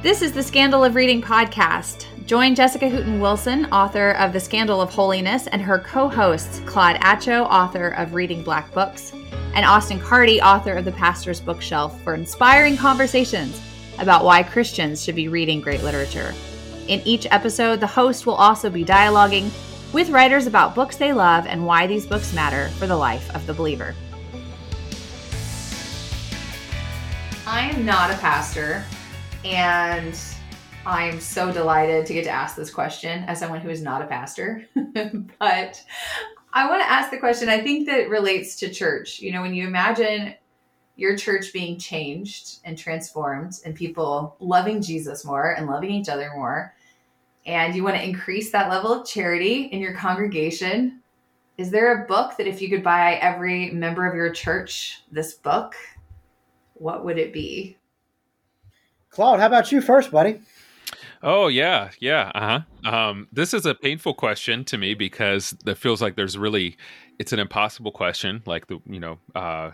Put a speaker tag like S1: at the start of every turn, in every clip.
S1: This is the Scandal of Reading podcast. Join Jessica Hooten Wilson, author of The Scandal of Holiness, and her co hosts, Claude Atcho, author of Reading Black Books, and Austin Carty, author of The Pastor's Bookshelf, for inspiring conversations about why Christians should be reading great literature. In each episode, the host will also be dialoguing with writers about books they love and why these books matter for the life of the believer. I am not a pastor. And I'm so delighted to get to ask this question as someone who is not a pastor. but I want to ask the question I think that relates to church. You know, when you imagine your church being changed and transformed and people loving Jesus more and loving each other more, and you want to increase that level of charity in your congregation, is there a book that if you could buy every member of your church this book, what would it be?
S2: Claude, how about you first, buddy?
S3: Oh yeah, yeah. Uh huh. Um, this is a painful question to me because it feels like there's really, it's an impossible question. Like the you know, uh,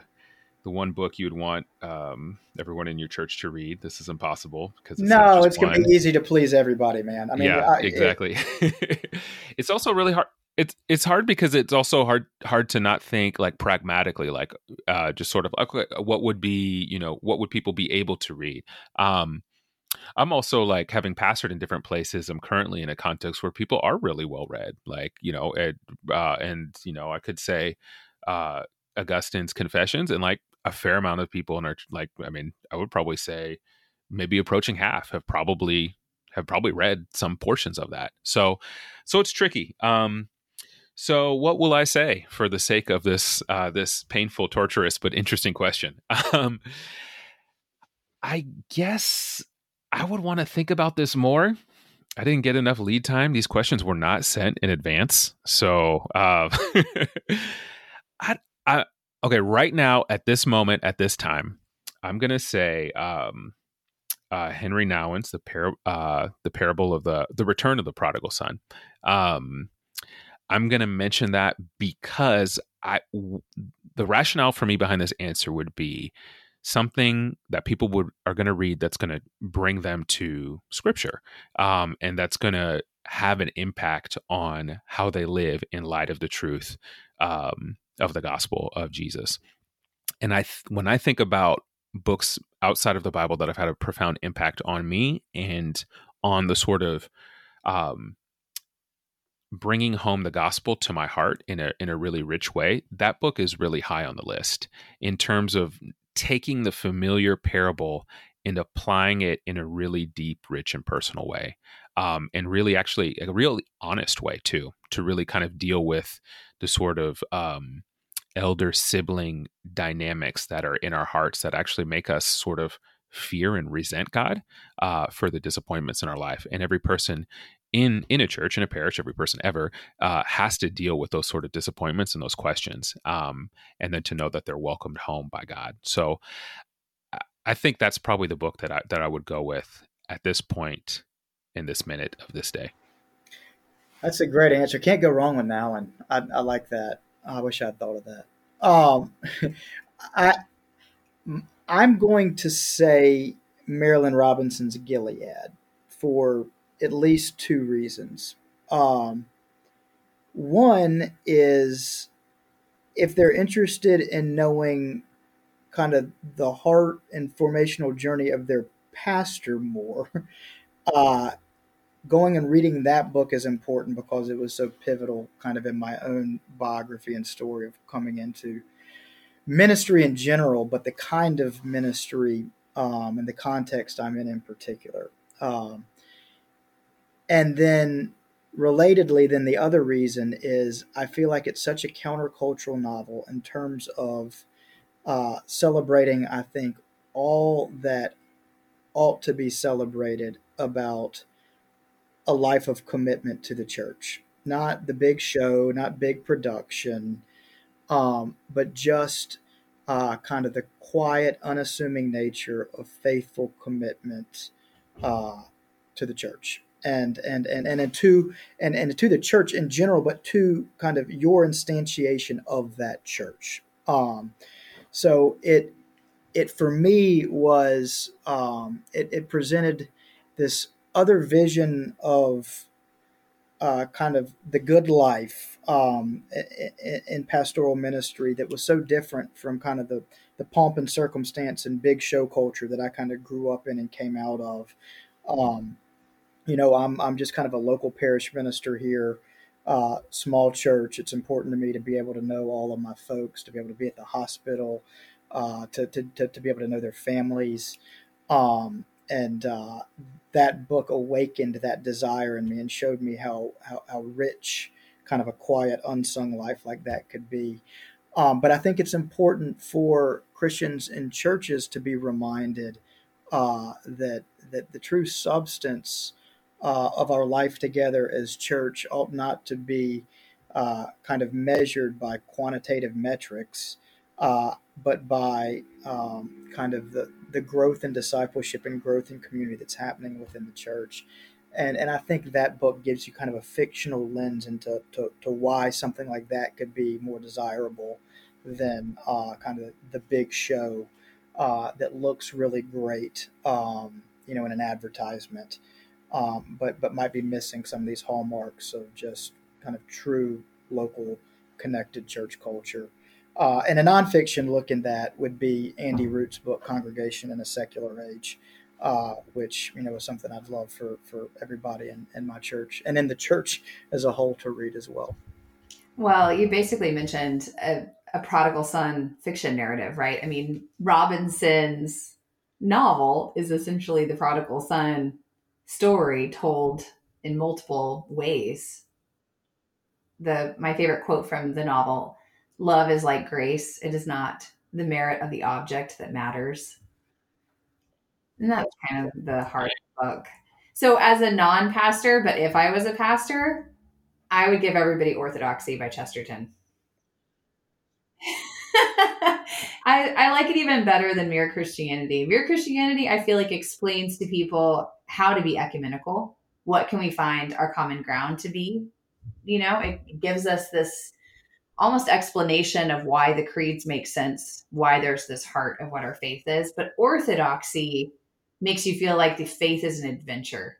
S3: the one book you'd want um, everyone in your church to read. This is impossible because
S2: it's no, it's going to be easy to please everybody, man.
S3: I mean, yeah, I, exactly. It, it's also really hard. It's it's hard because it's also hard hard to not think like pragmatically, like uh, just sort of okay, what would be you know what would people be able to read. Um, I'm also like having pastored in different places. I'm currently in a context where people are really well read, like you know, and, uh, and you know, I could say uh, Augustine's Confessions, and like a fair amount of people in our like, I mean, I would probably say maybe approaching half have probably have probably read some portions of that. So, so it's tricky. Um, so, what will I say for the sake of this uh, this painful, torturous, but interesting question? Um, I guess I would want to think about this more. I didn't get enough lead time. These questions were not sent in advance, so uh, I, I okay. Right now, at this moment, at this time, I'm gonna say um, uh, Henri Nouwen's the par- uh, the parable of the the return of the prodigal son. Um, I'm going to mention that because I w- the rationale for me behind this answer would be something that people would are going to read that's going to bring them to scripture um, and that's going to have an impact on how they live in light of the truth um, of the gospel of jesus. And i th- when i think about books outside of the bible that have had a profound impact on me and on the sort of um, bringing home the gospel to my heart in a in a really rich way that book is really high on the list in terms of taking the familiar parable and applying it in a really deep rich and personal way um, and really actually a real honest way too to really kind of deal with the sort of um, elder sibling dynamics that are in our hearts that actually make us sort of fear and resent God uh, for the disappointments in our life. And every person in in a church in a parish every person ever uh, has to deal with those sort of disappointments and those questions um, and then to know that they're welcomed home by god. So i think that's probably the book that i that i would go with at this point in this minute of this day.
S2: That's a great answer. Can't go wrong with Nouwen i, I like that. I wish i'd thought of that. Um, i i'm going to say marilynne robinson's gilead for at least two reasons. Um, one is if they're interested in knowing kind of the heart and formational journey of their pastor more, uh, going and reading that book is important because it was so pivotal kind of in my own biography and story of coming into ministry in general, but the kind of ministry um, and the context I'm in in particular. Um, and then relatedly then the other reason is i feel like it's such a countercultural novel in terms of uh, celebrating i think all that ought to be celebrated about a life of commitment to the church. Not the big show not big production um, but just uh, kind of the quiet unassuming nature of faithful commitment uh, to the church and and and and to and and to the church in general, but to kind of your instantiation of that church. Um, so it it for me was um, it, it presented this other vision of uh, kind of the good life um, in, pastoral ministry that was so different from kind of the, the pomp and circumstance and big show culture that I kind of grew up in and came out of. Um, you know, I'm, I'm just kind of a local parish minister here, uh, small church. It's important to me to be able to know all of my folks, to be able to be at the hospital, uh, to, to, to, to, be able to know their families. Um, and uh, that book awakened that desire in me and showed me how, how, how rich kind of a quiet, unsung life like that could be. Um, but I think it's important for Christians in churches to be reminded uh, that that the true substance uh, of our life together as church ought not to be uh, kind of measured by quantitative metrics, uh, but by um, kind of the, the growth in discipleship and growth in community that's happening within the church. And, and I think that book gives you kind of a fictional lens into to, to why something like that could be more desirable than uh, kind of the big show uh, that looks really great, um, you know, in an advertisement, um, but but might be missing some of these hallmarks of just kind of true local connected church culture. Uh, and a nonfiction look in that would be Andy Root's book, Congregation in a Secular Age, uh, which you know is something I'd love for for everybody in, in my church and in the church as a whole to read as well.
S1: Well, you basically mentioned a, a prodigal son fiction narrative, right? I mean, Robinson's novel is essentially the prodigal son story told in multiple ways. The my favorite quote from the novel love is like grace. It is not the merit of the object that matters. And that's kind of the heart of the book. So, as a non pastor, but if I was a pastor, I would give everybody Orthodoxy by Chesterton. I, I like it even better than Mere Christianity. Mere Christianity, I feel like, explains to people how to be ecumenical. What can we find our common ground to be? You know, it gives us this almost explanation of why the creeds make sense, why there's this heart of what our faith is. But orthodoxy makes you feel like the faith is an adventure.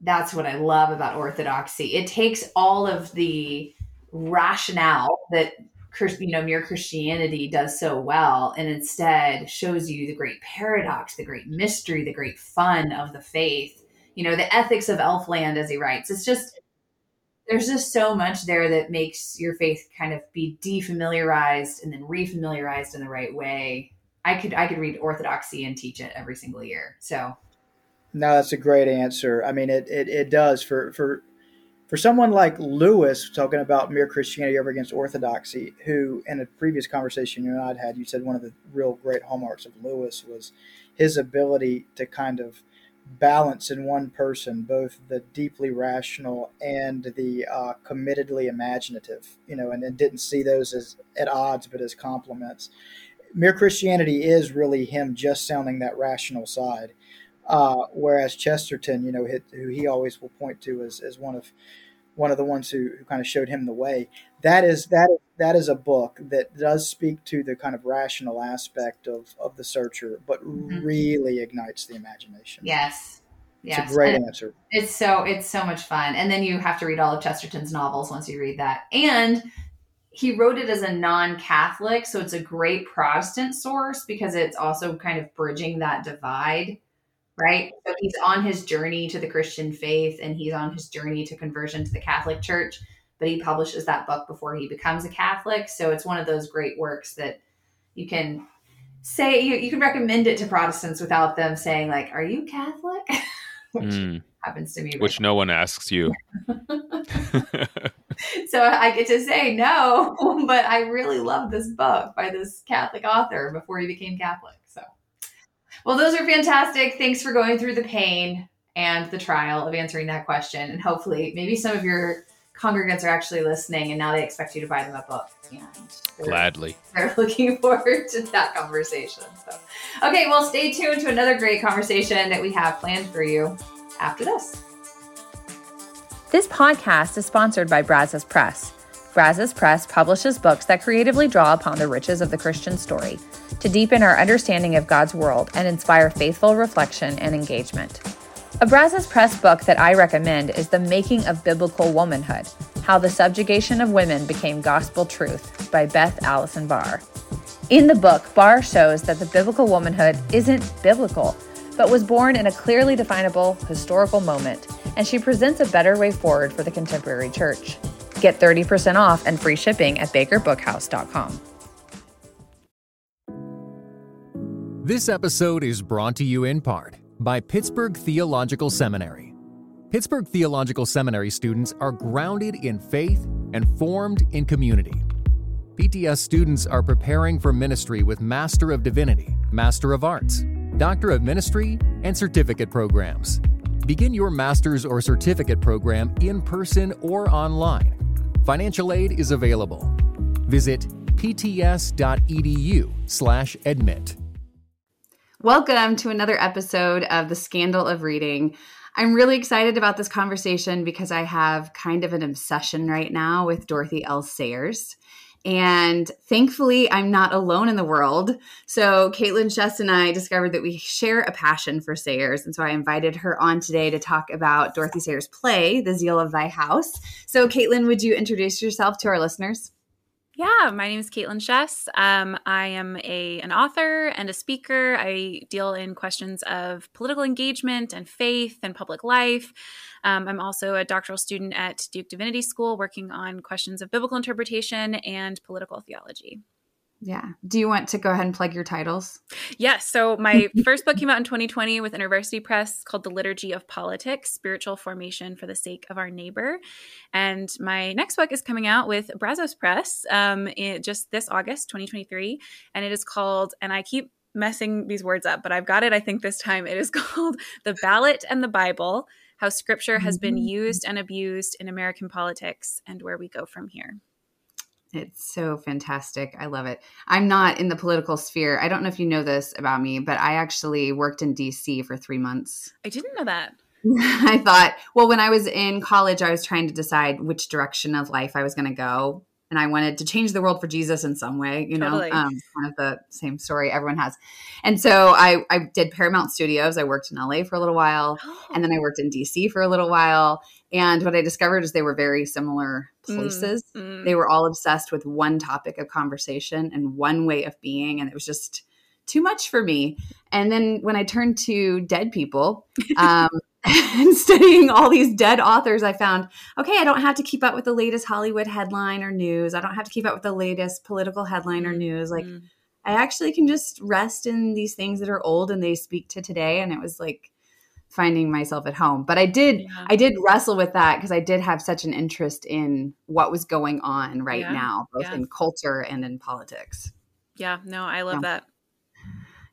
S1: That's what I love about orthodoxy. It takes all of the rationale that you know mere Christianity does so well, and instead shows you the great paradox, the great mystery, the great fun of the faith. You know, the ethics of Elfland, as he writes. It's just there's just so much there that makes your faith kind of be defamiliarized and then refamiliarized in the right way. I could I could read Orthodoxy and teach it every single year. So
S2: no, that's a great answer. I mean, it, it, it does for for for someone like Lewis talking about mere Christianity over against Orthodoxy, who in a previous conversation you and I had, you said one of the real great hallmarks of Lewis was his ability to kind of balance in one person both the deeply rational and the uh, committedly imaginative you know and, and didn't see those as at odds but as complements mere christianity is really him just sounding that rational side uh, whereas chesterton you know hit, who he always will point to as, as one of one of the ones who, who kind of showed him the way that is that that is a book that does speak to the kind of rational aspect of, of the searcher, but mm-hmm. really ignites the imagination.
S1: Yes.
S2: Yes. It's a great and answer.
S1: It's so it's so much fun. And then you have to read all of Chesterton's novels once you read that. And he wrote it as a non-Catholic, so it's a great Protestant source because it's also kind of bridging that divide, right? So he's on his journey to the Christian faith and he's on his journey to conversion to the Catholic Church but he publishes that book before he becomes a Catholic. So it's one of those great works that you can say you, you can recommend it to Protestants without them saying like, "Are you Catholic?" Which mm. happens to me.
S3: Which no one asks you.
S1: so I get to say no, but I really love this book by this Catholic author before he became Catholic. So, well, those are fantastic. Thanks for going through the pain and the trial of answering that question, and hopefully, maybe some of your congregants are actually listening and now they expect you to buy them a book. And
S3: they're, Gladly.
S1: They're looking forward to that conversation. So, okay, well, stay tuned to another great conversation that we have planned for you after this.
S4: This podcast is sponsored by Brazos Press. Brazos Press publishes books that creatively draw upon the riches of the Christian story to deepen our understanding of God's world and inspire faithful reflection and engagement. A Brazos Press book that I recommend is The Making of Biblical Womanhood How the Subjugation of Women Became Gospel Truth by Beth Allison Barr. In the book, Barr shows that the biblical womanhood isn't biblical, but was born in a clearly definable historical moment, and she presents a better way forward for the contemporary church. Get 30% off and free shipping at bakerbookhouse.com.
S5: This episode is brought to you in part by Pittsburgh Theological Seminary. Pittsburgh Theological Seminary students are grounded in faith and formed in community. PTS students are preparing for ministry with Master of Divinity, Master of Arts, Doctor of Ministry, and certificate programs. Begin your master's or certificate program in person or online. Financial aid is available. Visit pts.edu/admit.
S1: Welcome to another episode of The Scandal of Reading. I'm really excited about this conversation because I have kind of an obsession right now with Dorothy L. Sayers. And thankfully, I'm not alone in the world. So, Kaitlyn Schiess and I discovered that we share a passion for Sayers. And so, I invited her on today to talk about Dorothy Sayers' play, The Zeal of Thy House. So, Kaitlyn, would you introduce yourself to our listeners?
S6: Yeah, my name is Kaitlyn Schiess. Um, I am a an author and a speaker. I deal in questions of political engagement and faith and public life. Um, I'm also a doctoral student at Duke Divinity School, working on questions of biblical interpretation and political theology.
S1: Yeah. Do you want to go ahead and plug your titles?
S6: Yes. So my first book came out in 2020 with InterVarsity Press called The Liturgy of Politics Spiritual Formation for the Sake of Our Neighbor. And my next book is coming out with Brazos Press um, just this August, 2023. And it is called, and I keep messing these words up, but I've got it, I think, this time. It is called The Ballot and the Bible How Scripture Has Been mm-hmm. Used and Abused in American Politics and Where We Go From Here.
S1: It's so fantastic. I love it. I'm not in the political sphere. I don't know if you know this about me, but I actually worked in DC for three months.
S6: I didn't know that.
S1: I thought, well, when I was in college, I was trying to decide which direction of life I was going to go and I wanted to change the world for Jesus in some way, you totally. know, um, kind of the same story everyone has. And so I, I did Paramount Studios. I worked in LA for a little while, oh. and then I worked in DC for a little while. And what I discovered is they were very similar mm, places. Mm, mm. They were all obsessed with one topic of conversation and one way of being, and it was just too much for me. And then when I turned to dead people, um, and studying all these dead authors, I found okay, I don't have to keep up with the latest Hollywood headline or news. I don't have to keep up with the latest political headline or news. Like, mm. I actually can just rest in these things that are old and they speak to today. And it was like finding myself at home. But I did, yeah. I did wrestle with that because I did have such an interest in what was going on right yeah. now, both yeah. in culture and in politics.
S6: Yeah, no, I love that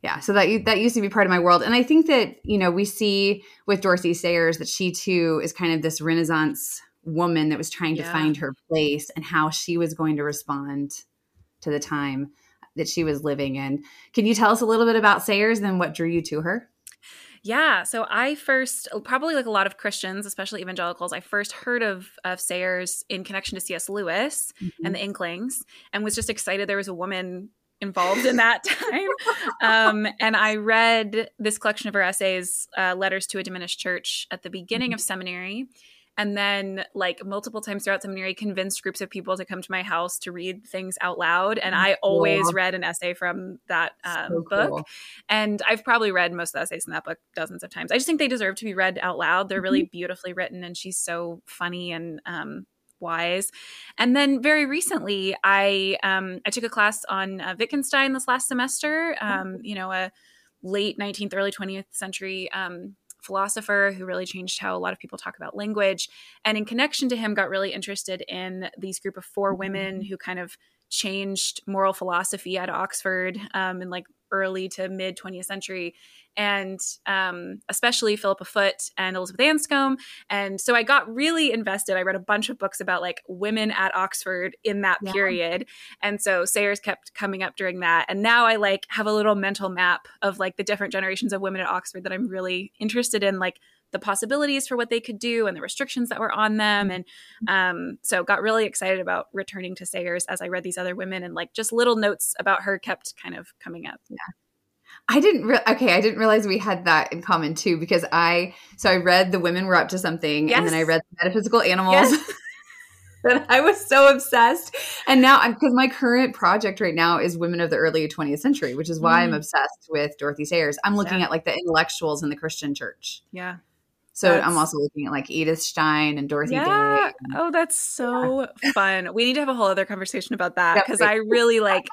S1: yeah so that that used to be part of my world and i think that you know we see with dorothy sayers that she too is kind of this renaissance woman that was trying yeah. to find her place and how she was going to respond to the time that she was living in can you tell us a little bit about sayers and what drew you to her
S6: yeah. So I first, probably like a lot of Christians, especially evangelicals, I first heard of, of Sayers in connection to C.S. Lewis mm-hmm. and the Inklings and was just excited there was a woman involved in that time. Um, and I read this collection of her essays, uh, Letters to a Diminished Church, at the beginning mm-hmm. of seminary. And then, like multiple times throughout seminary, convinced groups of people to come to my house to read things out loud. And I always read an essay from that um, so book. Cool. And I've probably read most of the essays in that book dozens of times. I just think they deserve to be read out loud. They're really mm-hmm. beautifully written, and she's so funny and um, wise. And then very recently, I um, I took a class on uh, Wittgenstein this last semester. Um, you know, a late 19th, early 20th century um, philosopher who really changed how a lot of people talk about language. And in connection to him, got really interested in these group of four women mm-hmm. who kind of changed moral philosophy at Oxford um, in like early to mid 20th century and um, especially Philippa Foot and Elizabeth Anscombe. And so I got really invested. I read a bunch of books about like women at Oxford in that yeah. period. And so Sayers kept coming up during that. And now I like have a little mental map of like the different generations of women at Oxford that I'm really interested in, like the possibilities for what they could do and the restrictions that were on them. And um, so got really excited about returning to Sayers as I read these other women and like just little notes about her kept kind of coming up.
S1: Yeah. I didn't re- okay, I didn't realize we had that in common too because I so I read the women were up to something yes. and then I read the metaphysical animals. Yes. and I was so obsessed. And now I'm because my current project right now is women of the early 20th century, which is why mm. I'm obsessed with Dorothy Sayers. I'm looking yeah. at like the intellectuals in the Christian church.
S6: Yeah.
S1: So that's, I'm also looking at like Edith Stein and Dorothy yeah.
S6: Day. Oh, that's so yeah. fun. We need to have a whole other conversation about that because I really like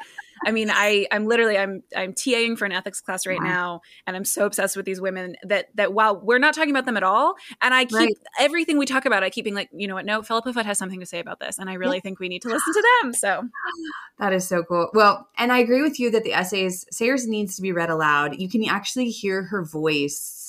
S6: I mean, I I'm literally I'm I'm TAing for an ethics class right wow. now, and I'm so obsessed with these women that that while we're not talking about them at all, and I keep right. everything we talk about, I keep being like, you know what? No, Philippa Foot has something to say about this, and I really yeah. think we need to listen to them. So
S1: that is so cool. Well, and I agree with you that the essays Sayers needs to be read aloud. You can actually hear her voice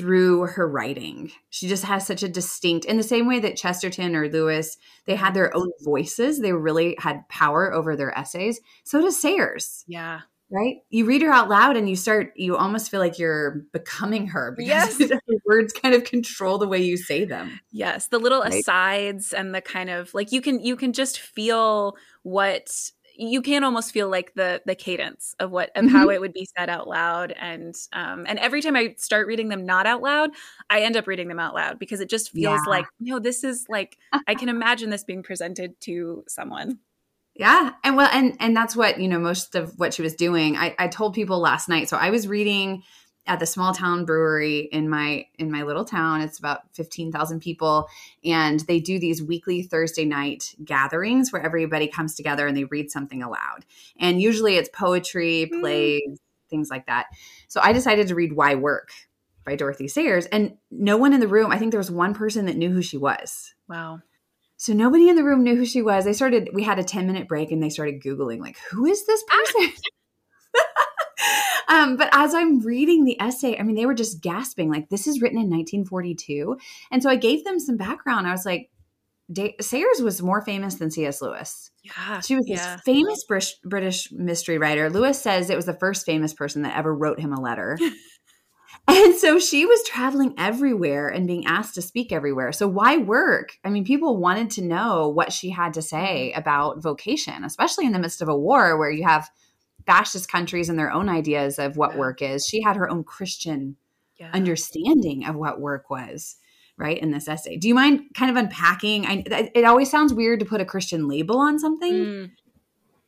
S1: through her writing. She just has such a distinct, in the same way that Chesterton or Lewis, they had their own voices. They really had power over their essays. So does Sayers.
S6: Yeah.
S1: Right? You read her out loud and you start, you almost feel like you're becoming her because yes. words kind of control the way you say them.
S6: Yes. The little right? asides and the kind of like you can, you can just feel what you can almost feel like the the cadence of what of mm-hmm. how it would be said out loud and um and every time i start reading them not out loud i end up reading them out loud because it just feels yeah. like you know this is like i can imagine this being presented to someone
S1: yeah and well and and that's what you know most of what she was doing i i told people last night so i was reading at the small town brewery in my in my little town it's about 15,000 people and they do these weekly Thursday night gatherings where everybody comes together and they read something aloud and usually it's poetry mm. plays mm. things like that so I decided to read Why Work by Dorothy Sayers and no one in the room I think there was one person that knew who she was
S6: wow
S1: so nobody in the room knew who she was. They started, we had a 10 minute break and they started Googling, like, who is this person? Um, but as I'm reading the essay, I mean, they were just gasping, like, this is written in 1942. And so I gave them some background. I was like, Sayers was more famous than C.S. Lewis.
S6: Yeah.
S1: She was
S6: yeah.
S1: this famous British, British mystery writer. Lewis says it was the first famous person that ever wrote him a letter. and so she was traveling everywhere and being asked to speak everywhere. So why work? I mean, people wanted to know what she had to say about vocation, especially in the midst of a war where you have fascist countries and their own ideas of what work is. She had her own Christian yeah. understanding of what work was, right? In this essay. Do you mind kind of unpacking? I, it always sounds weird to put a Christian label on something. Mm.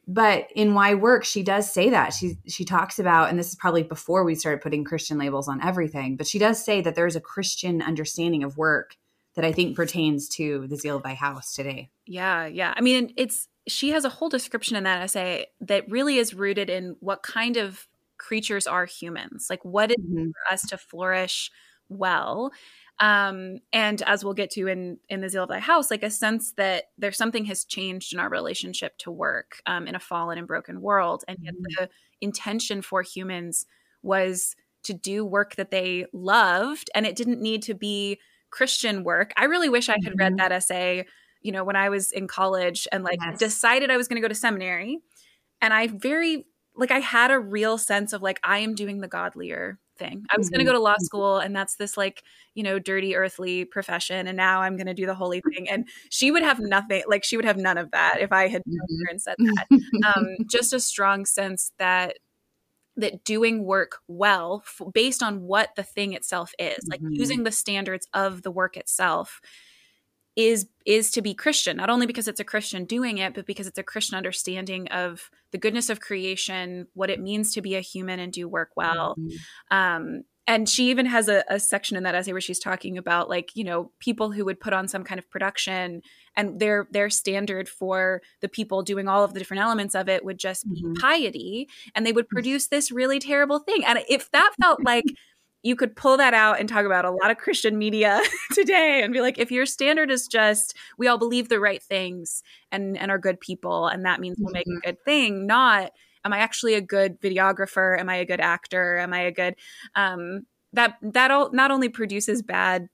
S1: But in why work, she does say that she she talks about, and this is probably before we started putting Christian labels on everything. But she does say that there's a Christian understanding of work that I think pertains to the zeal of thy house today.
S6: Yeah, yeah. I mean, it's she has a whole description in that essay that really is rooted in what kind of creatures are humans like what is mm-hmm. for us to flourish well um and as we'll get to in in the zeal of thy house like a sense that there's something has changed in our relationship to work um in a fallen and broken world and yet mm-hmm. the intention for humans was to do work that they loved and it didn't need to be christian work i really wish i had mm-hmm. read that essay you know, when I was in college and like yes. decided I was going to go to seminary. And I very, like, I had a real sense of like, I am doing the godlier thing. I was mm-hmm. going to go to law school and that's this like, you know, dirty earthly profession. And now I'm going to do the holy thing. And she would have nothing, like, she would have none of that if I had mm-hmm. her and said that. Um, just a strong sense that that doing work well f- based on what the thing itself is like mm-hmm. using the standards of the work itself is is to be christian not only because it's a christian doing it but because it's a christian understanding of the goodness of creation what it means to be a human and do work well mm-hmm. um, and she even has a, a, section in that essay where she's talking about like you know people who would put on some kind of production and their their standard for the people doing all of the different elements of it would just be mm-hmm. piety and they would mm. produce this really terrible thing and if that felt like you could pull that out and talk about a lot of Christian media today and be like, if your standard is just we all believe the right things and and are good people, and that means we'll make mm-hmm. a good thing, not am I actually a good videographer? Am I a good actor? Am I a good um that that all, not only produces bad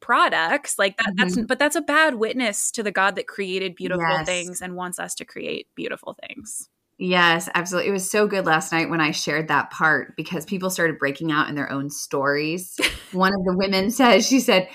S6: products like that mm-hmm. that's but that's a bad witness to the god that created beautiful yes. things and wants us to create beautiful things
S1: Yes, absolutely. It was so good last night when I shared that part because people started breaking out in their own stories one of the women says, she said,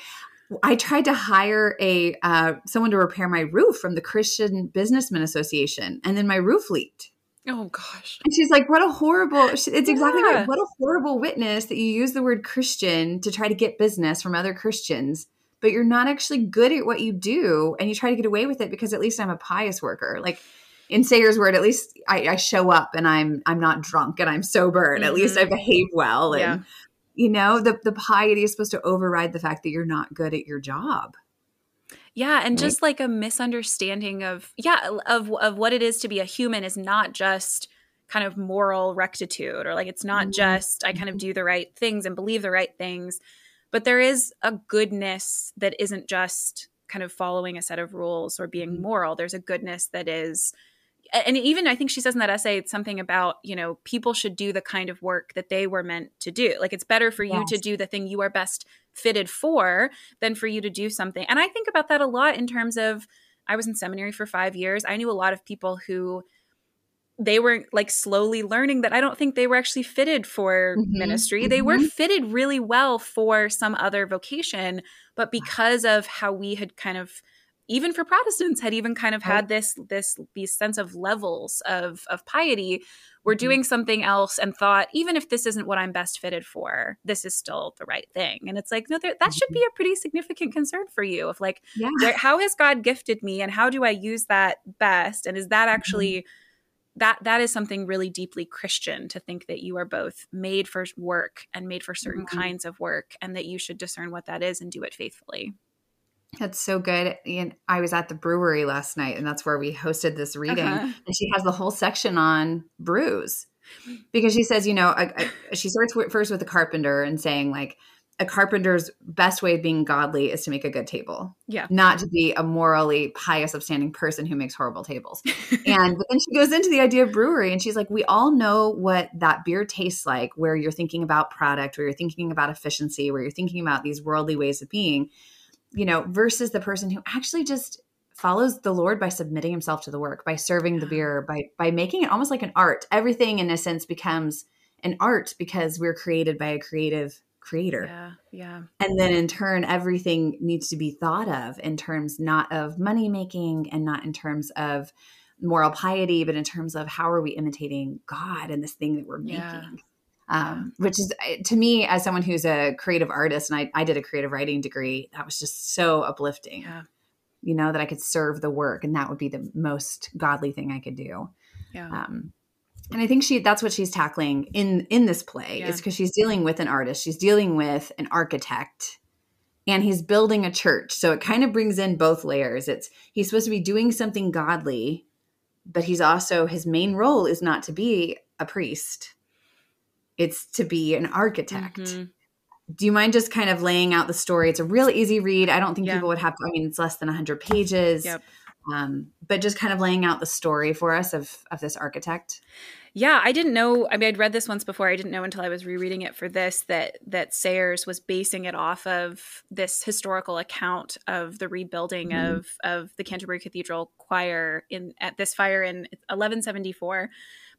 S1: I tried to hire a uh, someone to repair my roof from the Christian Businessman Association, and then my roof leaked.
S6: Oh gosh.
S1: And she's like, "What a horrible!" It's exactly
S6: Yeah.
S1: right. What a horrible witness that you use the word Christian to try to get business from other Christians, but you're not actually good at what you do, and you try to get away with it because at least I'm a pious worker. Like in Sayer's word, at least I, I show up and I'm I'm not drunk and I'm sober, and at least I behave well. And
S6: Yeah.
S1: you know, the the piety is supposed to override the fact that you're not good at your job.
S6: Yeah, and
S1: Right.
S6: just like a misunderstanding of yeah, of of what it is to be a human is not just kind of moral rectitude or like it's not
S1: Mhm.
S6: just I kind of do the right things and believe the right things, but there is a goodness that isn't just kind of following a set of rules or being
S1: Mhm.
S6: moral. There's a goodness that is and even I think she says in that essay it's something about, you know, people should do the kind of work that they were meant to do. Like it's better for you to do the thing you are best fitted for than for you to do something. And I think about that a lot in terms of I was in seminary for 5 years. I knew a lot of people who they were like slowly learning that I don't think they were actually fitted for
S1: Mhm,
S6: ministry. They were
S1: mhm.
S6: fitted really well for some other vocation, but because of how we had kind of even for Protestants had even kind of had this this these sense of levels of of piety, we're
S1: Mhm.
S6: doing something else and thought even if this isn't what I'm best fitted for, this is still the right thing. And it's like no, there, that should be a pretty significant concern for you of like
S1: Yeah.
S6: where, how has God gifted me and how do I use that best? And is that actually that that is something really deeply Christian to think that you are both made for work and made for certain
S1: Mhm.
S6: kinds of work and that you should discern what that is and do it faithfully.
S1: That's so good. And I was at the brewery last night, and that's where we hosted this reading.
S6: Uh-huh.
S1: And she has the whole section on brews because she says, you know, I, I, she starts with, first with the carpenter and saying, like, a carpenter's best way of being godly is to make a good table,
S6: Yeah.
S1: not to be a morally pious, upstanding person who makes horrible tables. and but then she goes into the idea of brewery, and she's like, we all know what that beer tastes like, where you're thinking about product, where you're thinking about efficiency, where you're thinking about these worldly ways of being you know, versus the person who actually just follows the Lord by submitting himself to the work, by serving the beer, by by making it almost like an art. Everything in a sense becomes an art because we're created by a creative creator.
S6: yeah, yeah.
S1: And then in turn everything needs to be thought of in terms not of money making and not in terms of moral piety, but in terms of how are we imitating God and this thing that we're making
S6: Yeah.
S1: Um, which is uh, to me as someone who's a creative artist and I, I did a creative writing degree that was just so uplifting
S6: Yeah.
S1: you know that i could serve the work and that would be the most godly thing i could do
S6: Yeah.
S1: um, and i think she that's what she's tackling in in this play
S6: Yeah.
S1: is because she's dealing with an artist she's dealing with an architect and he's building a church so it kind of brings in both layers it's he's supposed to be doing something godly but he's also his main role is not to be a priest it's to be an architect
S6: Mhm.
S1: do you mind just kind of laying out the story it's a real easy read i don't think
S6: Yeah.
S1: people would have i mean it's less than 100 pages
S6: Yep.
S1: um, but just kind of laying out the story for us of of this architect
S6: Yeah, I didn't know. I mean, I'd read this once before. I didn't know until I was rereading it for this that that Sayers was basing it off of this historical account of the rebuilding
S1: Mhm.
S6: of of the Canterbury Cathedral choir in at this fire in 1174.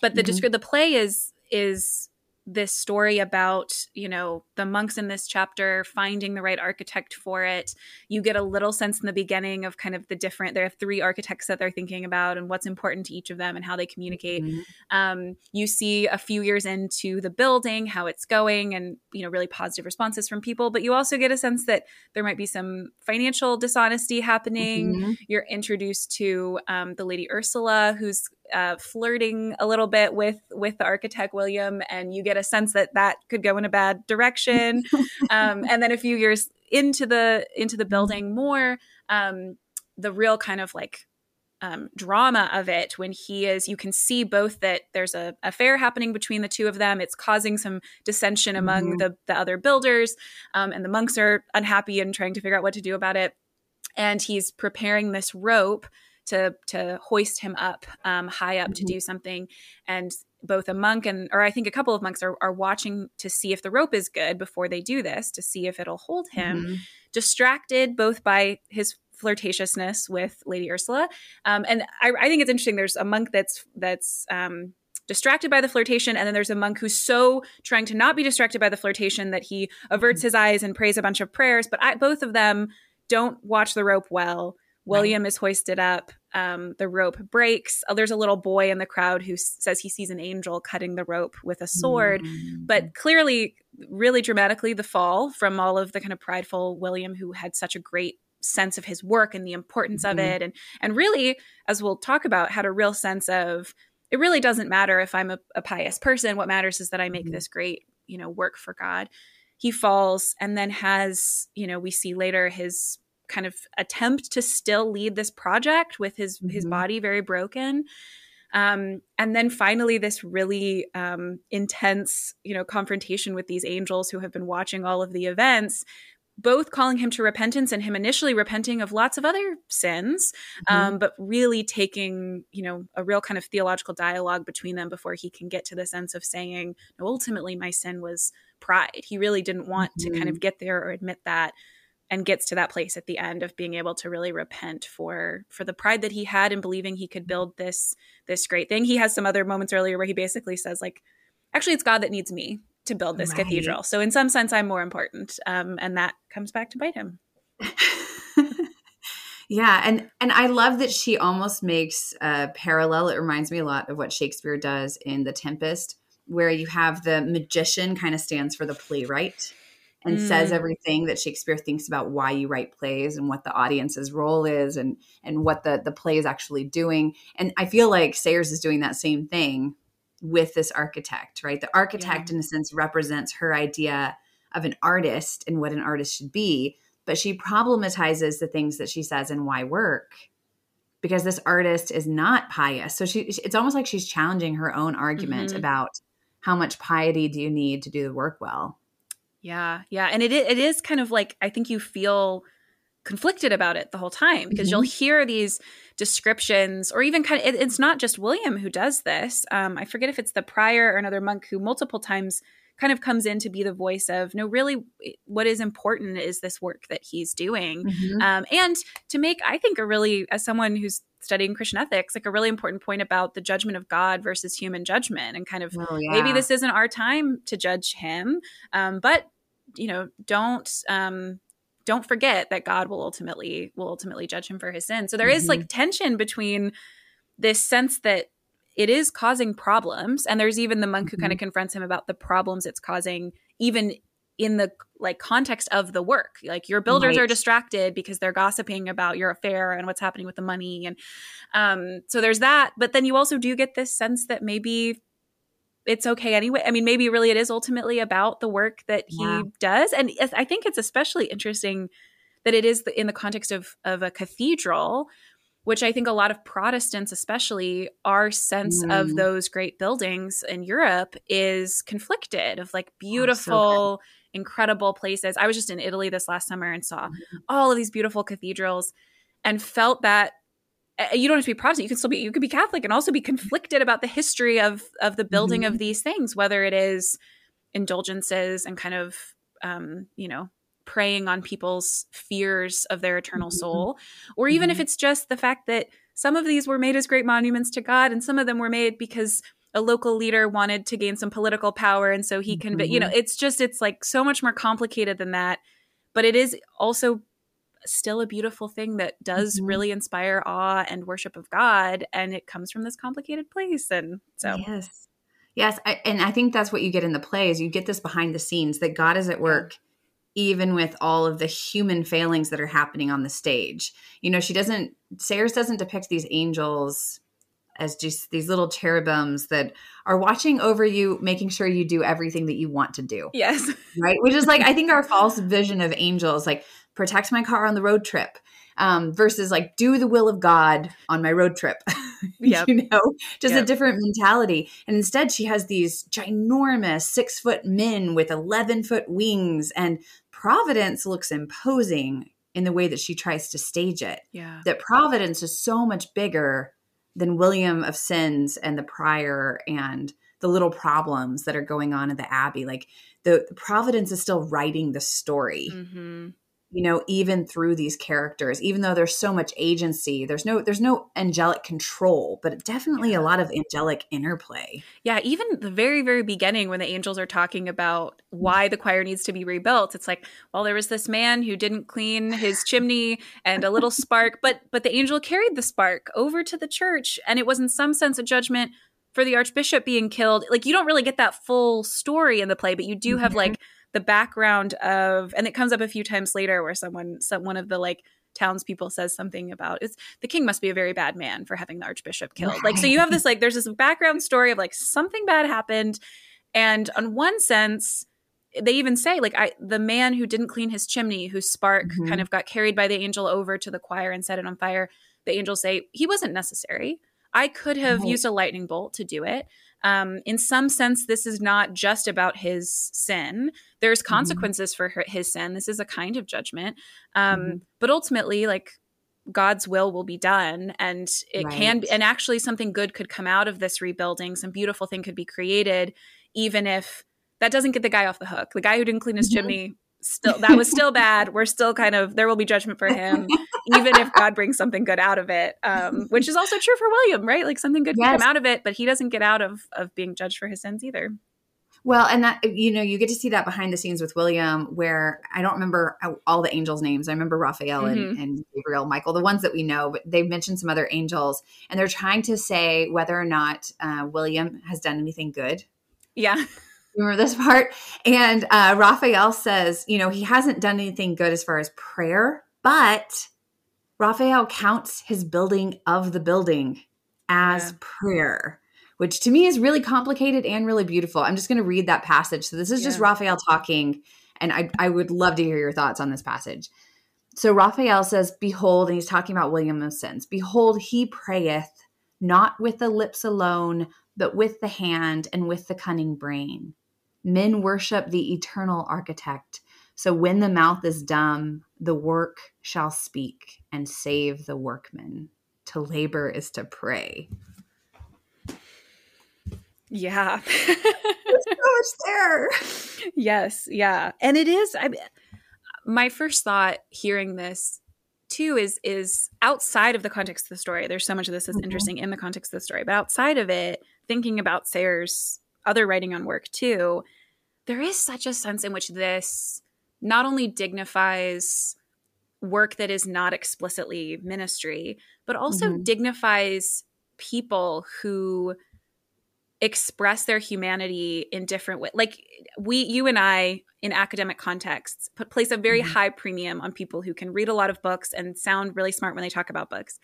S6: But the
S1: Mhm.
S6: descri- the play is is this story about you know the monks in this chapter finding the right architect for it you get a little sense in the beginning of kind of the different there are three architects that they're thinking about and what's important to each of them and how they communicate
S1: Mhm.
S6: um, you see a few years into the building how it's going and you know really positive responses from people but you also get a sense that there might be some financial dishonesty happening
S1: Mhm.
S6: you're introduced to um, the lady ursula who's uh, flirting a little bit with with the architect william and you get a sense that that could go in a bad direction. Um, and then a few years into the into the building more um, the real kind of like um, drama of it when he is you can see both that there's a affair happening between the two of them. It's causing some dissension among
S1: Mhm.
S6: the, the other builders um, and the monks are unhappy and trying to figure out what to do about it. And he's preparing this rope to to hoist him up um, high up to
S1: Mhm.
S6: do something and both a monk and or i think a couple of monks are, are watching to see if the rope is good before they do this to see if it'll hold him
S1: Mhm.
S6: distracted both by his flirtatiousness with Lady Ursula, um, and I, I think it's interesting. There's a monk that's that's um, distracted by the flirtation and then there's a monk who's so trying to not be distracted by the flirtation that he averts his eyes and prays a bunch of prayers but I, both of them don't watch the rope well william right. is hoisted up um, the rope breaks oh, there's a little boy in the crowd who says he sees an angel cutting the rope with a sword mm-hmm. but clearly really dramatically the fall from all of the kind of prideful william who had such a great sense of his work and the importance mm-hmm. of it and and really as we'll talk about had a real sense of it really doesn't matter if i'm a, a pious person what matters is that i make mm-hmm. this great you know work for god he falls and then has you know we see later his kind of attempt to still lead this project with his mm-hmm. his body very broken um, and then finally this really um, intense you know confrontation with these angels who have been watching all of the events both calling him to repentance and him initially repenting of lots of other sins, mm-hmm. um, but really taking, you know, a real kind of theological dialogue between them before he can get to the sense of saying, no, ultimately my sin was pride. He really didn't want mm-hmm. to kind of mm-hmm. get there or admit that and gets to that place at the end of being able to really repent for for the pride that he had in believing he could build this this great thing. He has some other moments earlier where he basically says like actually it's God that needs me to build this right. cathedral. So in some sense, I'm more important, um, and that comes back to bite him.
S1: yeah, and and I love that she almost makes a parallel. It reminds me a lot of what Shakespeare does in The Tempest, where you have the magician kind of stands for the playwright and mm. says everything that Shakespeare thinks about why you write plays and what the audience's role is and and what the the play is actually doing. And I feel like Sayers is doing that same thing with this architect, right? The architect, yeah. in a sense, represents her idea of an artist and what an artist should be, but she problematizes the things that she says and why work because this artist is not pious. So she it's almost like she's challenging her own argument mm-hmm. about how much piety do you need to do the work well.
S6: Yeah, yeah, and it it is kind of like I think you feel conflicted about it the whole time because mm-hmm. you'll hear these descriptions or even kind of it, it's not just william who does this um, i forget if it's the prior or another monk who multiple times kind of comes in to be the voice of no really what is important is this work that he's doing mm-hmm. um, and to make i think a really as someone who's studying christian ethics like a really important point about the judgment of god versus human judgment and kind of oh, yeah. maybe this isn't our time to judge him um, but you know don't um, don't forget that God will ultimately will ultimately judge him for his sin. So there mm-hmm. is like tension between this sense that it is causing problems and there's even the monk mm-hmm. who kind of confronts him about the problems it's causing even in the like context of the work like your builders right. are distracted because they're gossiping about your affair and what's happening with the money and um so there's that but then you also do get this sense that maybe it's okay anyway. I mean, maybe really it is ultimately about the work that he yeah. does. And I think it's especially interesting that it is in the context of, of a cathedral, which I think a lot of Protestants, especially, our sense mm. of those great buildings in Europe is conflicted of like beautiful, oh, so incredible places. I was just in Italy this last summer and saw mm-hmm. all of these beautiful cathedrals and felt that you don't have to be Protestant. You can still be you could be Catholic and also be conflicted about the history of of the building mm-hmm. of these things, whether it is indulgences and kind of um, you know preying on people's fears of their eternal mm-hmm. soul, or even mm-hmm. if it's just the fact that some of these were made as great monuments to God, and some of them were made because a local leader wanted to gain some political power, and so he can. You know, mm-hmm. it's just it's like so much more complicated than that. But it is also still a beautiful thing that does mm-hmm. really inspire awe and worship of God. And it comes from this complicated place. And so,
S1: yes. Yes. I, and I think that's what you get in the play is You get this behind the scenes that God is at work even with all of the human failings that are happening on the stage. You know, she doesn't, Sayers doesn't depict these angels as just these little cherubims that are watching over you, making sure you do everything that you want to do.
S6: Yes.
S1: Right. Which is like, I think our false vision of angels, like protect my car on the road trip um, versus like do the will of God on my road trip. Yeah, you know, just yep. a different mentality. And instead, she has these ginormous six foot men with 11 foot wings, and Providence looks imposing in the way that she tries to stage it.
S6: Yeah.
S1: That Providence is so much bigger than William of Sens and the prior and the little problems that are going on in the Abbey. Like the, the Providence is still writing the story. Mm-hmm you know even through these characters even though there's so much agency there's no there's no angelic control but definitely a lot of angelic interplay
S6: Yeah, even the very, very beginning when the angels are talking about why the choir needs to be rebuilt, it's like, well, there was this man who didn't clean his chimney and a little spark, but but the angel carried the spark over to the church, and it was in some sense a judgment for the archbishop being killed. Like you don't really get that full story in the play, but you do have
S1: Mhm.
S6: like the background of, and it comes up a few times later where someone, some one of the like townspeople says something about it's the king must be a very bad man for having the archbishop killed. Like so you have this like there's this background story of like something bad happened, and on one sense they even say like I the man who didn't clean his chimney, whose spark
S1: Mhm.
S6: kind of got carried by the angel over to the choir and set it on fire. The angels say he wasn't necessary. I could have
S1: Right.
S6: used a lightning bolt to do it. Um, in some sense, this is not just about his sin. There's consequences for her, his sin. This is a kind of judgment. Um,
S1: Mhm.
S6: But ultimately, like God's will will be done, and it can, be, and actually, something good could come out of this rebuilding. Some beautiful thing could be created, even if that doesn't get the guy off the hook. The guy who didn't clean his
S1: Mhm.
S6: chimney still that was still bad. We're still kind of there will be judgment for him, even if God brings something good out of it. Um, which is also true for William, right? Like something good can come out of it, but he doesn't get out of of being judged for his sins either.
S1: Well, and that you know, you get to see that behind the scenes with William, where I don't remember all the angels' names. I remember Raphael and, and Gabriel, Michael, the ones that we know, but they've mentioned some other angels, and they're trying to say whether or not uh, William has done anything good.
S6: Yeah.
S1: Remember this part? And uh, Raphael says, you know, he hasn't done anything good as far as prayer, but Raphael counts his building of the building as
S6: Yeah.
S1: prayer, which to me is really complicated and really beautiful. I'm just going to read that passage. So this is just Raphael talking, and I, I would love to hear your thoughts on this passage. So Raphael says, Behold, and he's talking about William of Sens, Behold, he prayeth not with the lips alone, but with the hand and with the cunning brain. Men worship the eternal architect. So when the mouth is dumb, the work shall speak and save the workman. To labor is to pray.
S6: Yeah.
S1: There's so much there.
S6: yes yeah and it is i my first thought hearing this too is is outside of the context of the story there's so much of this that's
S1: Mhm.
S6: interesting in the context of the story but outside of it thinking about sayers other writing on work too there is such a sense in which this not only dignifies work that is not explicitly ministry but also
S1: Mhm.
S6: dignifies people who express their humanity in different ways like we you and i in academic contexts put place a very
S1: Mhm.
S6: high premium on people who can read a lot of books and sound really smart when they talk about books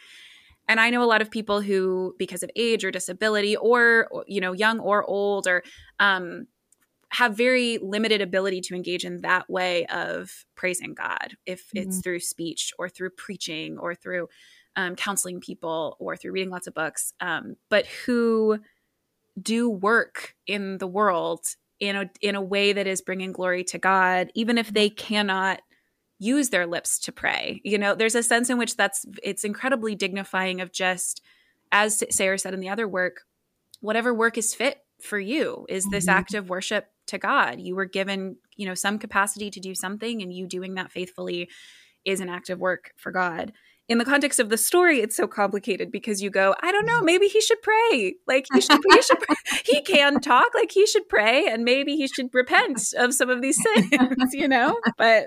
S6: and i know a lot of people who because of age or disability or you know young or old or um have very limited ability to engage in that way of praising god if it's through speech or through preaching or through um, counseling people or through reading lots of books um, but who do work in the world in a in a way that is bringing glory to God, even if they cannot use their lips to pray. You know, there's a sense in which that's it's incredibly dignifying of just as Sayers said in the other work, whatever work is fit for you is this
S1: Mhm.
S6: act of worship to God. You were given, you know, some capacity to do something and you doing that faithfully is an act of work for God in the context of the story, it's so complicated because you go, I don't know, mm-hmm. maybe he should pray. Like he should, he should, pray. he can talk, like he should pray, and maybe he should repent of some of these sins, you know. But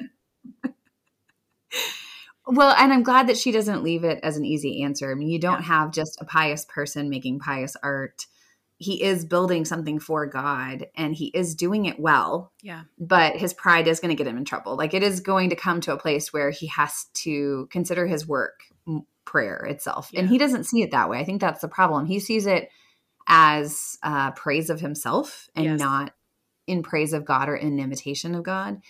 S1: Well, and I'm glad that she doesn't leave it as an easy answer. I mean, you don't have just a pious person making pious art. He is building something for God and he is doing it well,
S6: yeah,
S1: but his pride is going to get him in trouble. Like it is going to come to a place where he has to consider his work prayer itself. And he doesn't see it that way. I think that's the problem. He sees it as uh, praise of himself and
S6: Yes.
S1: not in praise of God or in imitation of God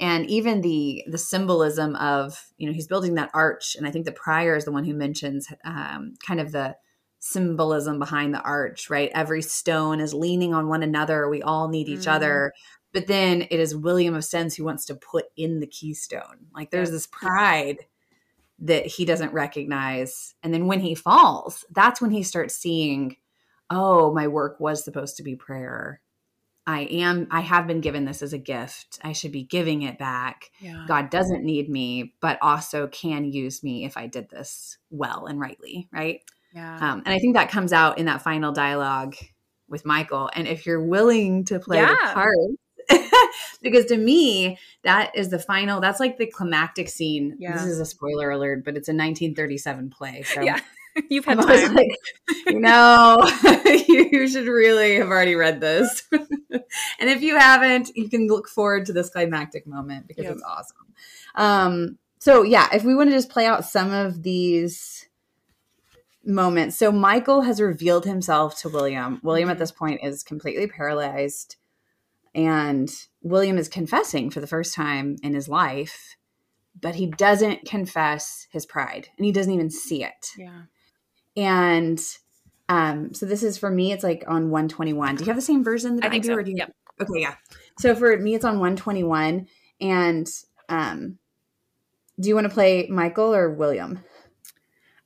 S1: and even the the symbolism of you know he's building that arch and i think the prior is the one who mentions um, kind of the symbolism behind the arch right every stone is leaning on one another we all need each
S6: Mhm.
S1: other but then it is william of sens who wants to put in the keystone like there's this pride that he doesn't recognize and then when he falls that's when he starts seeing oh my work was supposed to be prayer I am I have been given this as a gift. I should be giving it back.
S6: Yeah.
S1: God doesn't need me, but also can use me if I did this well and rightly, right?
S6: Yeah.
S1: Um, and I think that comes out in that final dialogue with Michael. And if you're willing to play the
S6: Yeah.
S1: part, because to me, that is the final, that's like the climactic scene.
S6: Yeah.
S1: This is a spoiler alert, but it's a 1937 play. So
S6: yeah. You've had time.
S1: like, you, you should really have already read this. and if you haven't, you can look forward to this climactic moment because
S6: Yep.
S1: it's awesome. Um, so yeah, if we want to just play out some of these moments. So Michael has revealed himself to William. William at this point is completely paralyzed and William is confessing for the first time in his life, but he doesn't confess his pride and he doesn't even see it
S6: Yeah.
S1: and um so this is for me it's like on 121 do you have the same version that
S6: I
S1: i,
S6: think
S1: do
S6: so.
S1: or do you
S6: Yep.
S1: okay yeah so for me it's on 121 and um do you want to play michael or william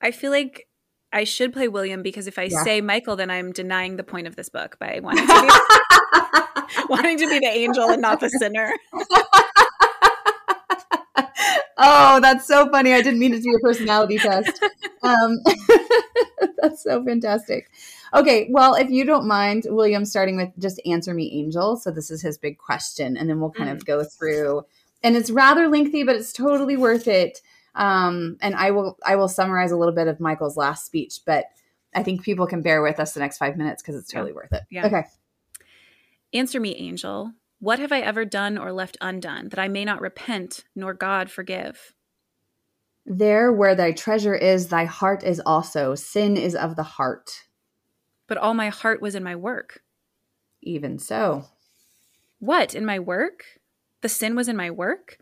S6: I feel like I should play William because if I
S1: Yeah.
S6: say Michael, then I'm denying the point of this book by wanting to be, wanting to be the angel and not the sinner.
S1: oh that's so funny. I didn't mean it to be a personality test. Um that's so fantastic. Okay well if you don't mind william starting with just answer me angel. So this is his big question and then we'll kind of go through. And it's rather lengthy but it's totally worth it um and i will i will summarize a little bit of michael's last speech but i think people can bear with us the next five minutes because it's totally worth it
S6: Yeah.
S1: okay
S6: Answer me, angel. What have I ever done or left undone that I may not repent nor God forgive?
S1: there where thy treasure is thy heart is also sin is of the heart
S6: But all my heart was in my work.
S1: even so
S6: What, in my work? The sin was in my work?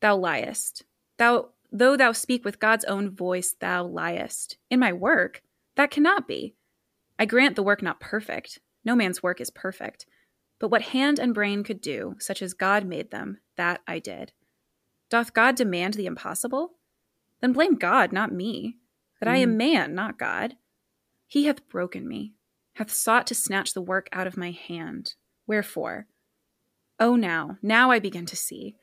S6: Thou liest. Thou, though thou speak with God's own voice, thou liest. In my work? That cannot be. I grant the work not perfect. No man's work is perfect. But what hand and brain could do, such as God made them, that I did. Doth God demand the impossible? Then blame God, not me, that I am mm. man, not God. He hath broken me, hath sought to snatch the work out of my hand. Wherefore? Oh, now, now I begin to see.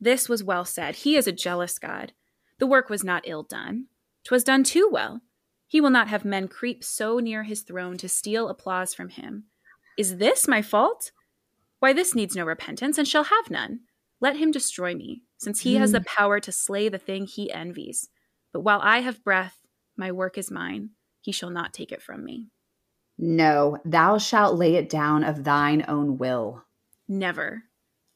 S6: This was well said. He is a jealous God. The work was not ill done. 'Twas done too well. He will not have men creep so near his throne to steal applause from him. Is this my fault? Why, this needs no repentance, and shall have none. Let him destroy me, since he has the hmm. power to slay the thing he envies. But while I have breath, my work is mine. He shall not take it from me.
S1: No, thou shalt lay it down of thine own will.
S6: Never.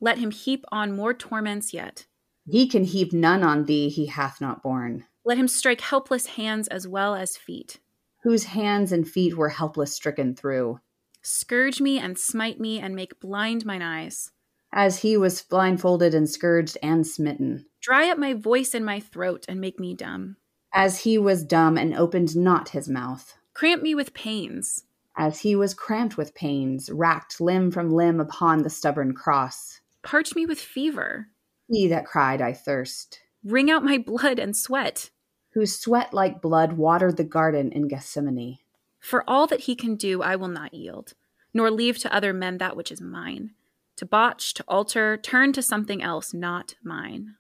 S6: Let him heap on more torments yet.
S1: He can heap none on thee he hath not borne,
S6: Let him strike helpless hands as well as feet.
S1: whose hands and feet were helpless stricken through.
S6: Scourge me and smite me and make blind mine eyes.
S1: As he was blindfolded and scourged and smitten,
S6: Dry up my voice in my throat and make me dumb.
S1: as he was dumb and opened not his mouth,
S6: Cramp me with pains.
S1: as he was cramped with pains, racked limb from limb upon the stubborn cross.
S6: Parch me with fever.
S1: He that cried, I thirst,
S6: Wring out my blood and sweat.
S1: whose sweat like blood watered the garden in Gethsemane.
S6: For all that he can do, I will not yield, nor leave to other men that which is mine. To botch, to alter, turn to something else not mine.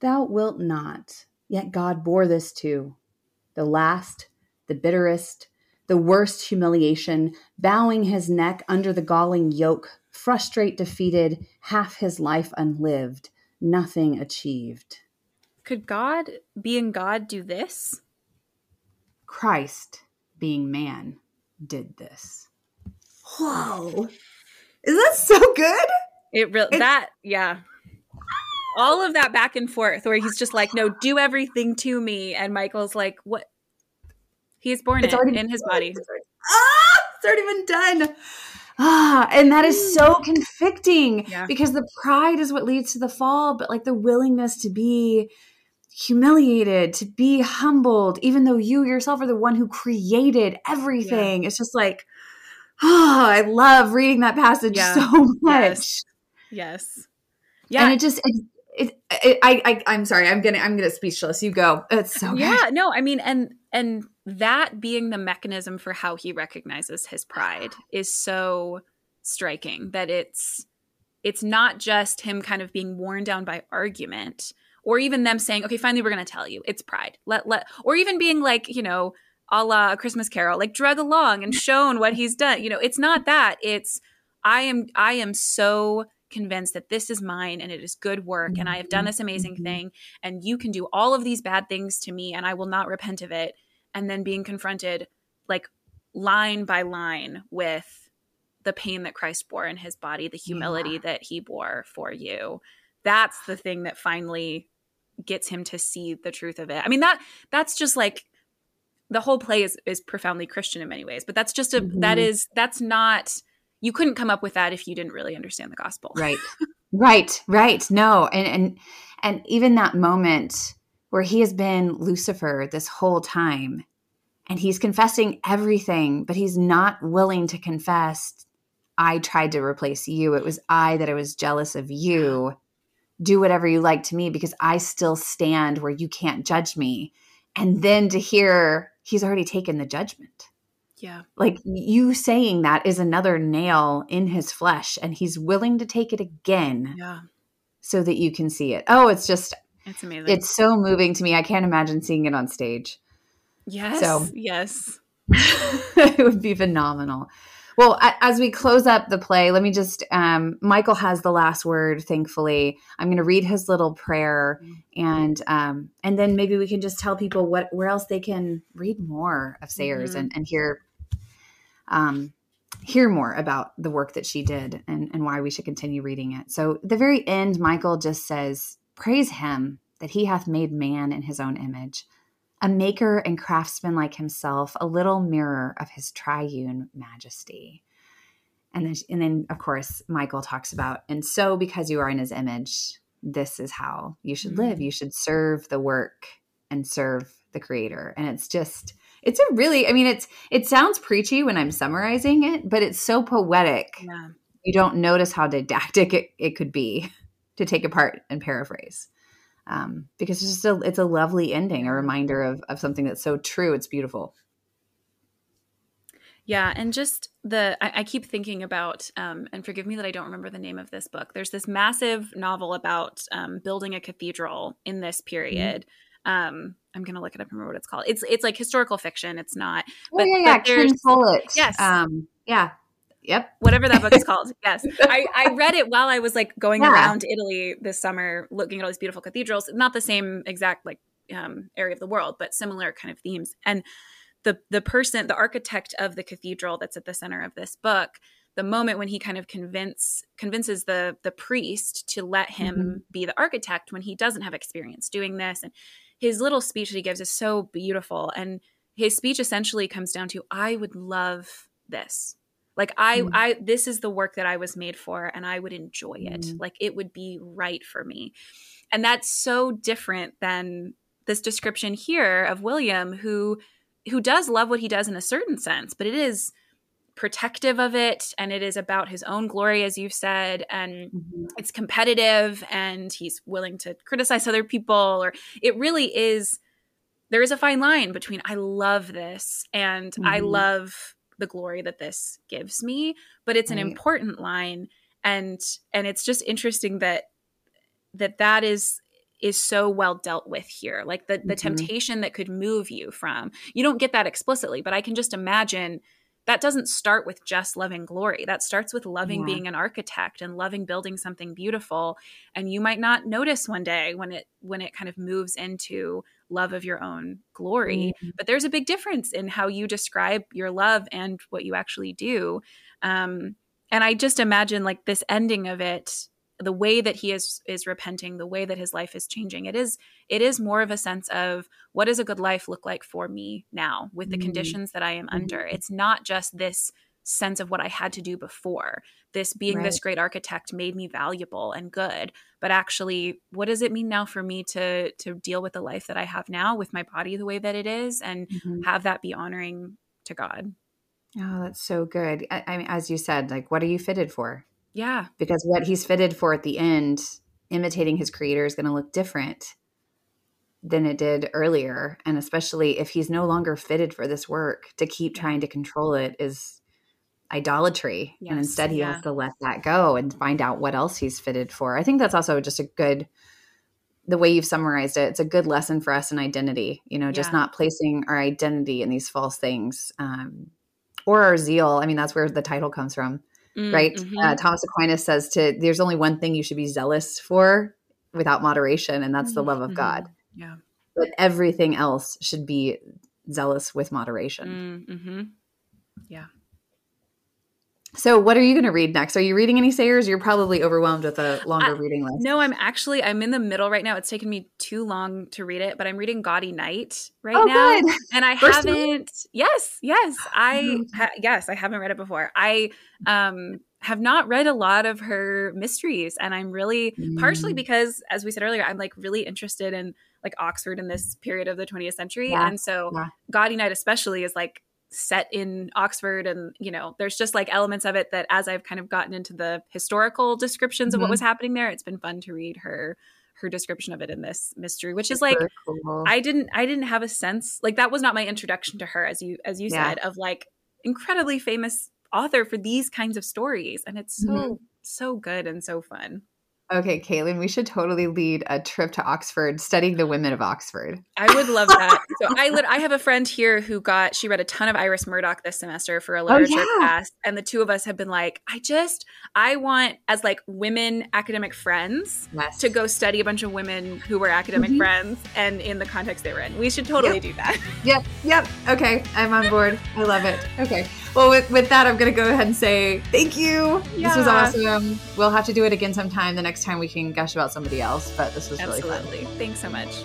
S1: Thou wilt not, yet God bore this too. The last, the bitterest, the worst humiliation, bowing his neck under the galling yoke, frustrate, defeated, half his life unlived, nothing achieved.
S6: Could God, being God, do this?
S1: Christ, being man, did this. Whoa. Is that so good?
S6: It really that yeah. All of that back and forth where he's just like, no, do everything to me, and Michael's like, what? He's born
S1: It's
S6: it
S1: already-
S6: in his body.
S1: Ah, it's already been done. Ah, and that is so convicting
S6: Yeah.
S1: because the pride is what leads to the fall, but like the willingness to be humiliated, to be humbled, even though you yourself are the one who created everything. It's just like, oh, I love reading that passage
S6: Yeah.
S1: so much.
S6: Yes. Yes. Yeah.
S1: And it just, it, it, it, I, I, I'm sorry, I'm gonna, I'm gonna speechless. You go. It's so good.
S6: yeah no i mean and and that being the mechanism for how he recognizes his pride is so striking that it's it's not just him kind of being worn down by argument or even them saying, okay, finally, we're going to tell you it's pride. Let, let, or even being like, you know, a la a Christmas Carol, like drug along and shown what he's done. You know, it's not that. It's, I am, I am so convinced that this is mine and it is good work and I have done this amazing
S1: Mhm.
S6: thing and you can do all of these bad things to me and I will not repent of it. And then being confronted like line by line with the pain that Christ bore in his body, the humility
S1: Yeah.
S6: that he bore for you. That's the thing that finally gets him to see the truth of it. I mean that that's just like the whole play is is profoundly Christian in many ways, but that's just a that
S1: Mhm.
S6: is that's not you couldn't come up with that if you didn't really understand the gospel.
S1: right right right no and and and even that moment where he has been lucifer this whole time and he's confessing everything but he's not willing to confess i tried to replace you. It was i that i was jealous of you. Do whatever you like to me because i still stand where you can't judge me. And then to hear he's already taken the judgment.
S6: Yeah.
S1: like you saying that is another nail in his flesh and he's willing to take it again
S6: Yeah.
S1: so that you can see it. Oh it's just
S6: It's amazing.
S1: it's so moving to me i can't imagine seeing it on stage
S6: yes.
S1: so-
S6: yes.
S1: it would be phenomenal well as we close up the play let me just um, michael has the last word thankfully i'm going to read his little prayer and um, and then maybe we can just tell people what where else they can read more of sayers
S6: Mhm.
S1: and, and hear um, hear more about the work that she did and, and why we should continue reading it so the very end michael just says praise him that he hath made man in his own image a maker and craftsman like himself, a little mirror of his triune majesty. And then, and then, of course, Michael talks about, and so because you are in his image, this is how you should live.
S6: Mhm.
S1: You should serve the work and serve the creator. And it's just, it's a really, I mean, it's, it sounds preachy when I'm summarizing it, but it's so poetic.
S6: Yeah.
S1: You don't notice how didactic it, it could be to take apart and paraphrase um, because it's just a it's a lovely ending, a reminder of of something that's so true. It's beautiful.
S6: Yeah, and just the I, I keep thinking about, um, and forgive me that I don't remember the name of this book. There's this massive novel about um, building a cathedral in this period. Um, I'm gonna look it up and remember what it's called. It's it's like historical fiction. It's not
S1: oh yeah, yeah, Ken
S6: there's-
S1: Follett.
S6: Yes.
S1: Um, yeah. Yep.
S6: whatever that book is called. Yes, I, I read it while I was like going
S1: Yeah.
S6: around Italy this summer, looking at all these beautiful cathedrals. Not the same exact like um, area of the world, but similar kind of themes. And the the person, the architect of the cathedral that's at the center of this book, the moment when he kind of convince convinces the the priest to let him
S1: Mhm.
S6: be the architect when he doesn't have experience doing this, and his little speech that he gives is so beautiful. And his speech essentially comes down to, "I would love this." Like i
S1: Mm.
S6: i this is the work that i was made for and i would enjoy it
S1: Mm.
S6: like it would be right for me and that's so different than this description here of william who who does love what he does in a certain sense but it is protective of it and it is about his own glory as you've said and
S1: Mhm.
S6: it's competitive and he's willing to criticize other people or it really is there is a fine line between i love this and i
S1: Mhm.
S6: love the glory that this gives me but it's an
S1: Right.
S6: important line and and it's just interesting that that that is is so well dealt with here like the the
S1: Mhm.
S6: temptation that could move you from you don't get that explicitly but i can just imagine that doesn't start with just loving glory that starts with loving
S1: Yeah.
S6: being an architect and loving building something beautiful and you might not notice one day when it when it kind of moves into love of your own glory
S1: Mhm.
S6: but there's a big difference in how you describe your love and what you actually do um and i just imagine like this ending of it the way that he is is repenting the way that his life is changing it is it is more of a sense of what does a good life look like for me now with the
S1: Mhm.
S6: conditions that i am under it's not just this sense of what i had to do before this being this great architect made me valuable and good but actually what does it mean now for me to to deal with the life that i have now with my body the way that it is and
S1: Mhm.
S6: have that be honoring to god
S1: Oh, that's so good. I, I mean, as you said, like, what are you fitted for?
S6: yeah
S1: Because what he's fitted for at the end, imitating his creator, is going to look different than it did earlier. And especially if he's no longer fitted for this work, to keep trying to control it is idolatry and instead he
S6: yeah.
S1: has to let that go and find out what else he's fitted for i think that's also just a good the way you've summarized it it's a good lesson for us in identity you know just
S6: Yeah.
S1: not placing our identity in these false things um, or our zeal i mean that's where the title comes from
S6: Mm,
S1: right
S6: mhm.
S1: uh, thomas aquinas says to there's only one thing you should be zealous for without moderation and that's the love of
S6: Mhm.
S1: god
S6: yeah.
S1: but everything else should be zealous with moderation
S6: Mm, mhm.
S1: So, what are you going to read next? Are you reading any Sayers? You're probably overwhelmed with a longer
S6: I-
S1: reading list.
S6: No, I'm actually I'm in the middle right now. It's taken me too long to read it, but I'm reading Gaudy Night right
S1: oh,
S6: now.
S1: good.
S6: and I
S1: First
S6: haven't. Yes, yes, I
S1: Oh.
S6: ha- yes, I haven't read it before. I um have not read a lot of her mysteries, and I'm really partially
S1: Mm.
S6: because, as we said earlier, I'm like really interested in like Oxford in this period of the 20th century,
S1: Yeah,
S6: and so
S1: yeah.
S6: Gaudy Night especially is like set in Oxford, and you know, there's just like elements of it that as I've kind of gotten into the historical descriptions of what
S1: Mhm.
S6: was happening there, it's been fun to read her her description of it in this mystery, which is like
S1: cool.
S6: I didn't I didn't have a sense like that was not my introduction to her as you as you
S1: Yeah.
S6: said of like incredibly famous author for these kinds of stories and it's so
S1: Mhm.
S6: so good and so fun.
S1: Okay, Kaitlyn, we should totally lead a trip to Oxford studying the women of Oxford.
S6: I would love that. so I lit- I have a friend here who got she read a ton of Iris Murdoch this semester for a literature
S1: Oh, yeah.
S6: class and the two of us have been like I just I want as like women academic friends
S1: Yes.
S6: to go study a bunch of women who were academic
S1: Mhm.
S6: friends and in the context they were in. We should totally
S1: Yep.
S6: do that.
S1: Yep, yep. Okay, I'm on board. I love it. Okay. Well, with, with that, I'm going to go ahead and say thank you. This was awesome. We'll have to do it again sometime the next time we can gush about somebody else, but this was really fun.
S6: Thanks so much.